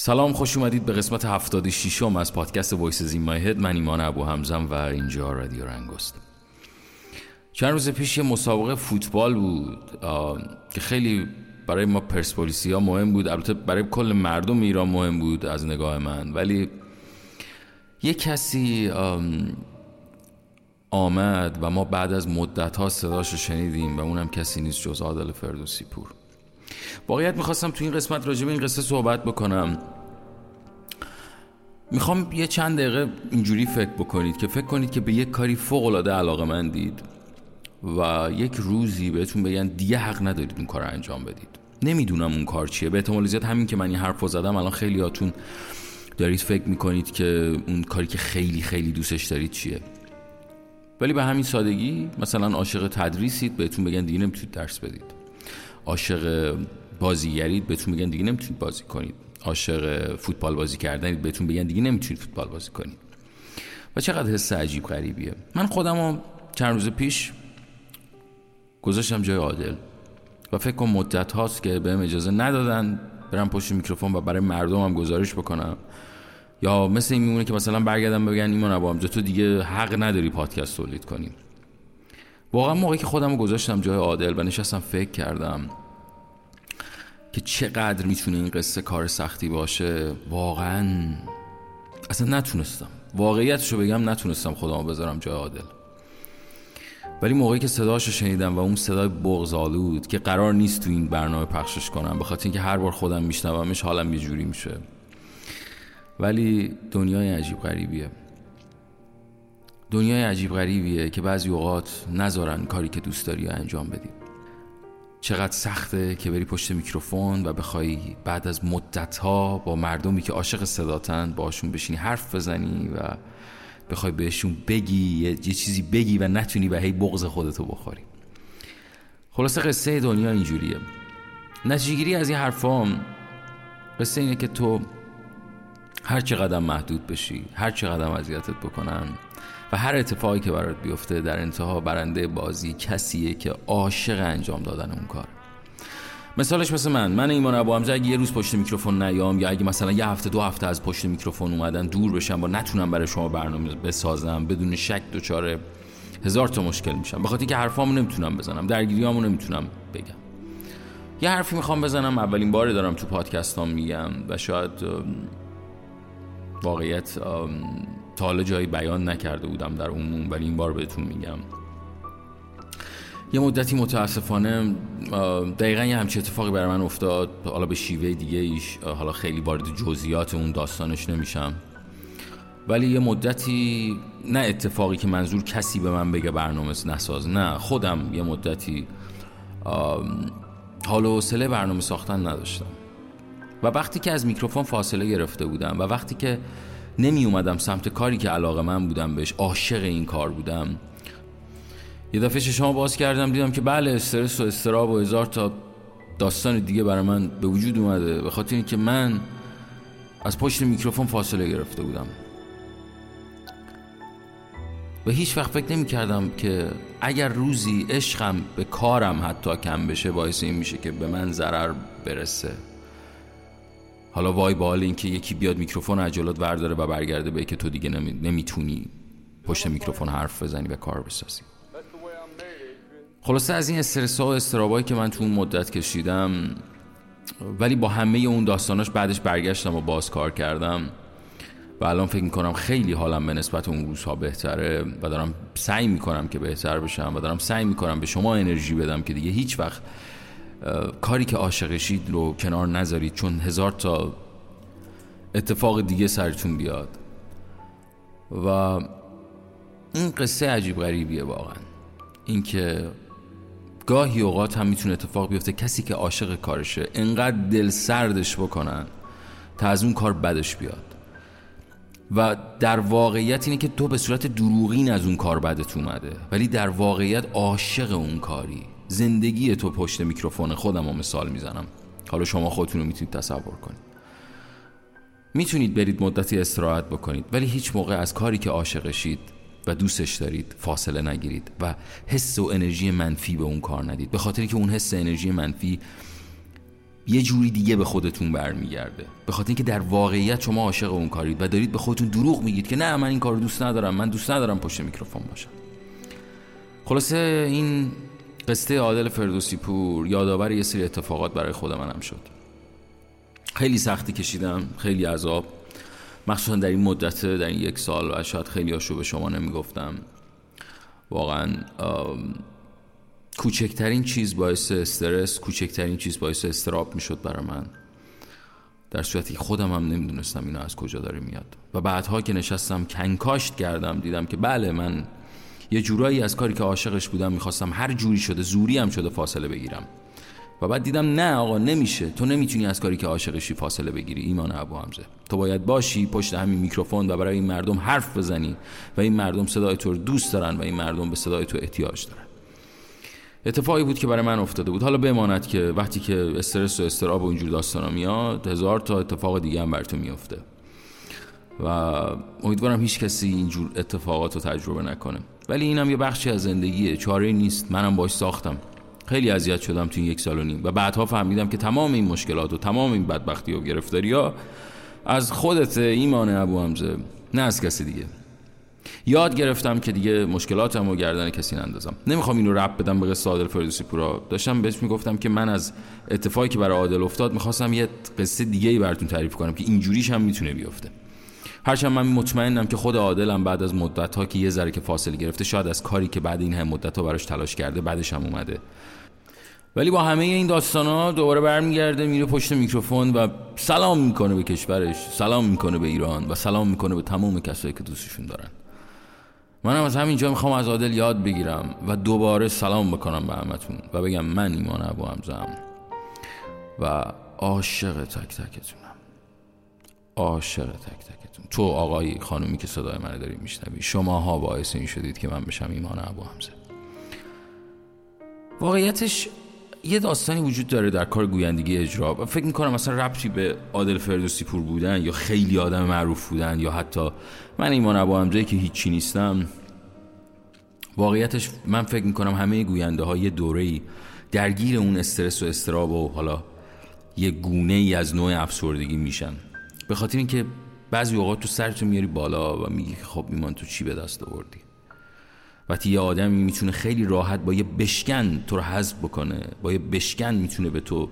سلام خوش اومدید به قسمت 76 م از پادکست Voices in My Head من ایمان ابوحمزه‌م و اینجا رادیو رنگست. چند روز پیش یه مسابقه فوتبال بود که خیلی برای ما پرسپولیسی ها مهم بود. البته برای کل مردم ایران مهم بود از نگاه من. ولی یه کسی آمد و ما بعد از مدت ها صداش رو شنیدیم و اونم کسی نیست جز عادل فردوسی پور. واقعیت می‌خواستم تو این قسمت راجع به این قصه صحبت بکنم. می‌خوام یه چند دقیقه اینجوری فکر بکنید که فکر کنید که به یک کاری فوق العاده علاقه من دید و یک روزی بهتون بگن دیگه حق ندارید اون کار رو انجام بدید. نمی‌دونم اون کار چیه. به احتمال زیاد همین که من این حرف زدم الان خیلی هاتون دارید فکر می‌کنید که اون کاری که خیلی خیلی دوستش دارید چیه. ولی به همین سادگی مثلا عاشق تدریسید بهتون بگن دیگه نمی‌تونید درس بدید. عاشق بازیگرید بهتون بگن دیگه نمی‌تونید بازی کنید. عاشق فوتبال بازی کردنید بهتون بگن دیگه نمی‌تونید فوتبال بازی کنید. و چقدر حس عجیب غریبیه. من خودم چند روز پیش گذاشتم جای عادل و فکر کنم مدت هاست که بهم اجازه ندادن برم پشت میکروفون و برای مردمم گزارش بکنم. یا مثل این میمونه که مثلا برگردم بگن ایمان ابو تو دیگه حق نداری پادکست تولید کنی. واقعا موقعی که خودم رو گذاشتم جای عادل و نشستم فکر کردم که چقدر می‌تونه این قصه کار سختی باشه واقعا اصلا نتونستم. واقعیتشو بگم نتونستم خودم بذارم جای عادل. ولی موقعی که صداشو شنیدم و اون صدای بغض‌آلود که قرار نیست تو این برنامه پخشش کنم به خاطر اینکه هر بار خودم میشنومش حالم یه جوری میشه. ولی دنیای عجیب غریبیه. دنیای عجیب غریبیه که بعضی اوقات نذارن کاری که دوست داری انجام بدی. چقدر سخته که بری پشت میکروفون و بخوای بعد از مدت ها با مردمی که عاشق صداتن باشون بشینی حرف بزنی و بخوای بهشون بگی یه چیزی بگی و نتونی به هی بغض خودتو بخوری. خلاصه قصه دنیا اینجوریه. نتیجهگیری از این حرفام قصه اینه که تو هر چقدر محدود بشی هر چقدر اذیتت بکنن و هر اتفاقی که برات بیفته در انتها برنده بازی کسیه که عاشق انجام دادن اون کار. مثالش مثل من. من ایمان ابو حمزه اگه یه روز پشت میکروفون نیام یا اگه مثلا یه هفته دو هفته از پشت میکروفون اومدن دور بشم و نتونم برای شما برنامه بسازم بدون شک دچار هزار تا مشکل میشم. بخاطر که حرفامو نمی‌تونم بزنم درگیریامو نمی‌تونم بگم. یه حرفی می‌خوام بزنم اولین باری دارم تو پادکستام میگم و شاید واقعیت تا حالا جایی بیان نکرده بودم در عموم ولی این بار بهتون میگم. یه مدتی متاسفانه دقیقا یه همچی اتفاقی برای من افتاد حالا به شیوه دیگه ایش حالا خیلی وارد جزئیات اون داستانش نمیشم. ولی یه مدتی نه اتفاقی که منظور کسی به من بگه برنامه نساز نه خودم یه مدتی حال و حوصله برنامه ساختن نداشتم. و وقتی که از میکروفون فاصله گرفته بودم و وقتی که نمی اومدم سمت کاری که علاقه من بودم بهش عاشق این کار بودم. یه دفعه شما باز کردم دیدم که بله استرس و استراب و هزار تا داستان دیگه برای من به وجود اومده. به خاطر اینکه من از پشت میکروفون فاصله گرفته بودم. و هیچ وقت فکر نمی کردم که اگر روزی عشقم به کارم حتی کم بشه باعث این میشه که به من ضرر برسه. حالا وای با حال اینکه یکی بیاد میکروفون عجلات ورداره و برگرده به که تو دیگه نمی‌تونی پشت میکروفون حرف بزنی و کار بسازی. خلاصه از این استرس ها و استرابایی که من تو اون مدت کشیدم ولی با همه اون داستاناش بعدش برگشتم و باز کار کردم و الان فکر می‌کنم خیلی حالم به نسبت اون روزها بهتره و دارم سعی می‌کنم که بهتر بشم و دارم سعی می‌کنم به شما انرژی بدم که دیگه هیچ وقت کاری که عاشقشید رو کنار نذارید چون هزار تا اتفاق دیگه سرتون بیاد. و این قصه عجیب غریبیه واقعا. اینکه گاهی اوقات هم می‌تونه اتفاق بیفته کسی که عاشق کارشه انقدر دل سردش بکنن تا از اون کار بدش بیاد. و در واقعیت اینه که تو به صورت دروغین از اون کار بدت اومده ولی در واقعیت عاشق اون کاری. زندگی تو پشت میکروفون خودم رو مثال می‌زنم. حالا شما خودتون رو می‌تونید تصور کنید. می‌تونید برید مدتی استراحت بکنید ولی هیچ موقع از کاری که عاشقشید و دوستش دارید فاصله نگیرید و حس و انرژی منفی به اون کار ندید. به خاطر که اون حس انرژی منفی یه جوری دیگه به خودتون برمیگرده. به خاطر اینکه در واقعیت شما عاشق اون کارید و دارید به خودتون دروغ میگید که نه من این کارو دوست ندارم من دوست ندارم پشت میکروفون باشم. خلاصه این قصه عادل فردوسی پور یادآور یه سری اتفاقات برای خود منم شد. خیلی سختی کشیدم خیلی عذاب. مخصوصا در این مدت در این یک سال و شاید خیلی هاشو به شما نمی‌گفتم. واقعا کوچکترین چیز باعث استرس کوچکترین چیز باعث استراب می‌شد برای من. در صورتی خودم هم نمی‌دونستم اینا از کجا داره میاد. و بعدها که نشستم کنکاشت کردم دیدم که بله من یه جورایی از کاری که عاشقش بودم می‌خواستم هر جوری شده زوری هم شده فاصله بگیرم. و بعد دیدم نه آقا نمیشه. تو نمی‌تونی از کاری که عاشقشی فاصله بگیری ایمان ابو حمزه. تو باید باشی پشت همین میکروفون و برای این مردم حرف بزنی و این مردم صدای تو رو دوست دارن و این مردم به صدای تو احتیاج دارن. اتفاقی بود که برای من افتاده بود. حالا بماند که وقتی که استرس و استراب و اینجور داستانا میاد هزار تا اتفاق دیگه هم بر تو میفته. و امیدوارم هیچ کسی اینجور اتفاقات رو تجربه نکنه. ولی اینم یه بخشی از زندگیه. چاره نیست. منم باش ساختم. خیلی اذیت شدم تو این یک سال و نیم. و بعدها فهمیدم که تمام این مشکلات و تمام این بدبختی و گرفتاری ها از خودت ایمان ابو حمزه. نه از کسی دیگه. یاد گرفتم که دیگه مشکلاتم و گردن کسی نندازم. نمی‌خوام اینو رب بدم به قصه عادل فردوسی پورا. داشتم بهش می‌گفتم که من از اتفاقی که برای عادل افتاد می‌خواستم یه قصه دیگه ای براتون تعریف کنم که اینجوریش هم می‌تونه بیفته. هرچند من مطمئنم که خود عادلم بعد از مدت ها که یه ذره که فاصله گرفته شاید از کاری که بعد این هم مدت ها براش تلاش کرده بعدش هم اومده. ولی با همه این داستان ها دوباره برمیگرده میره پشت میکروفون و سلام می‌کنه به کشورش سلام می‌کنه به ایران و سلام می‌کنه به تمام کسایی که دوستشون دارن. منم از همینجا می‌خوام از عادل یاد بگیرم و دوباره سلام بکنم به همتون و بگم من ایمان ابو همزم و عاشق تک تکتونم. عاشق تک تکتون. تو آقای خانومی که صدای من داری میشنوی شماها باعث این شدید که من بشم ایمان ابو همزه واقعیتش یه داستانی وجود داره در کار گویندگی اجرا. فکر می‌کنم مثلا ربطی به عادل فردوسی پور بودن یا خیلی آدم معروف بودن یا حتی من ایمان ابو حمزه که هیچی نیستم واقعیتش من فکر می‌کنم همه گوینده ها دوره درگیر اون استرس و استراب و حالا یه گونه ای از نوع افسردگی میشن. به خاطر اینکه بعضی اوقات تو سرتو میاری بالا و میگی خب ایمان تو چی به دست آوردی؟ وقتی یه آدمی می‌تونه خیلی راحت با یه بشکن تو رو حذف بکنه با یه بشکن می‌تونه به تو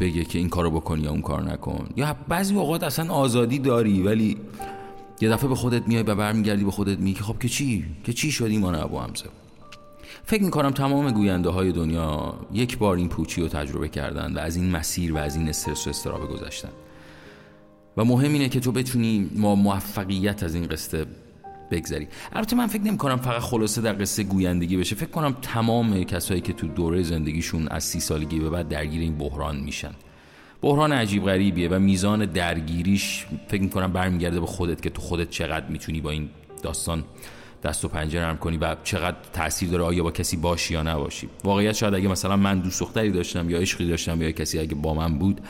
بگه که این کارو بکن یا اون کار نکن. یا بعضی اوقات اصلا آزادی داری ولی یه دفعه به خودت میای و برمیگردی به خودت میگی خب که چی؟ که چی شد ایمان ابو فکر می‌کنم تمام گوینده های دنیا یک بار این پوچی رو تجربه کردن و از این مسیر و از این استرس و استرابه گذشتن. و مهم اینه که تو بتونی ما موفقیت از این قصه بگذری. البته من فکر نمی کنم فقط خلاصه در قصه گویندگی بشه. فکر کنم تمام کسایی که تو دوره زندگیشون از سی سالگی به بعد درگیر این بحران میشن. بحران عجیب غریبیه و میزان درگیریش فکر کنم برمیگرده به خودت که تو خودت چقدر می‌تونی با این داستان دست و پنجه نرم کنی و چقدر تاثیر داره آیا با کسی باشی یا نباشی. واقعیت شاید اگه مثلا من دوست دختری داشتم یا عشقی داشتم یا کسی اگه با من بود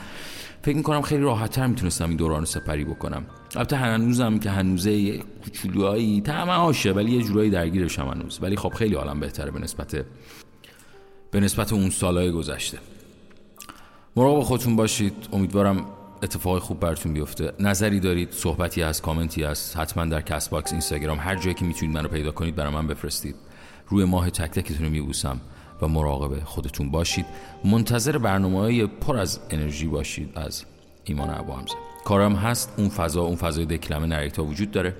فکر می‌کنم خیلی راحتتر می‌تونستم این دوران سپری بکنم. البته هنوزم که هنوزه کوچولوهایی تماشا ولی یه جورایی درگیرشم هنوز. ولی خب خیلی حالم بهتره به نسبت به نسبت اون سالهای گذشته. مراقب خودتون باشید. امیدوارم اتفاق خوب براتون بیفته. نظری دارید صحبتی هست کامنتی هست حتما در Castbox اینستاگرام هر جایی که می‌تونید منو پیدا کنید برای من بفرستید. روی ماه تک تکتون رو میبوسم و مراقب خودتون باشید. منتظر برنامه های پر از انرژی باشید از ایمان ابو حمزه. کارم هست اون فضا اون فضای دکلمه narrator وجود داره.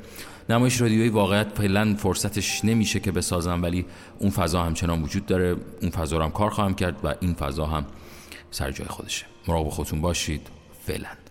نمایش رادیویی واقعیت فعلا فرصتش نمیشه که بسازم ولی اون فضا همچنان وجود داره. اون فضا رو هم کار خواهم کرد و این فضا هم سر جای خودشه. مراقب خودتون باشید. فعلا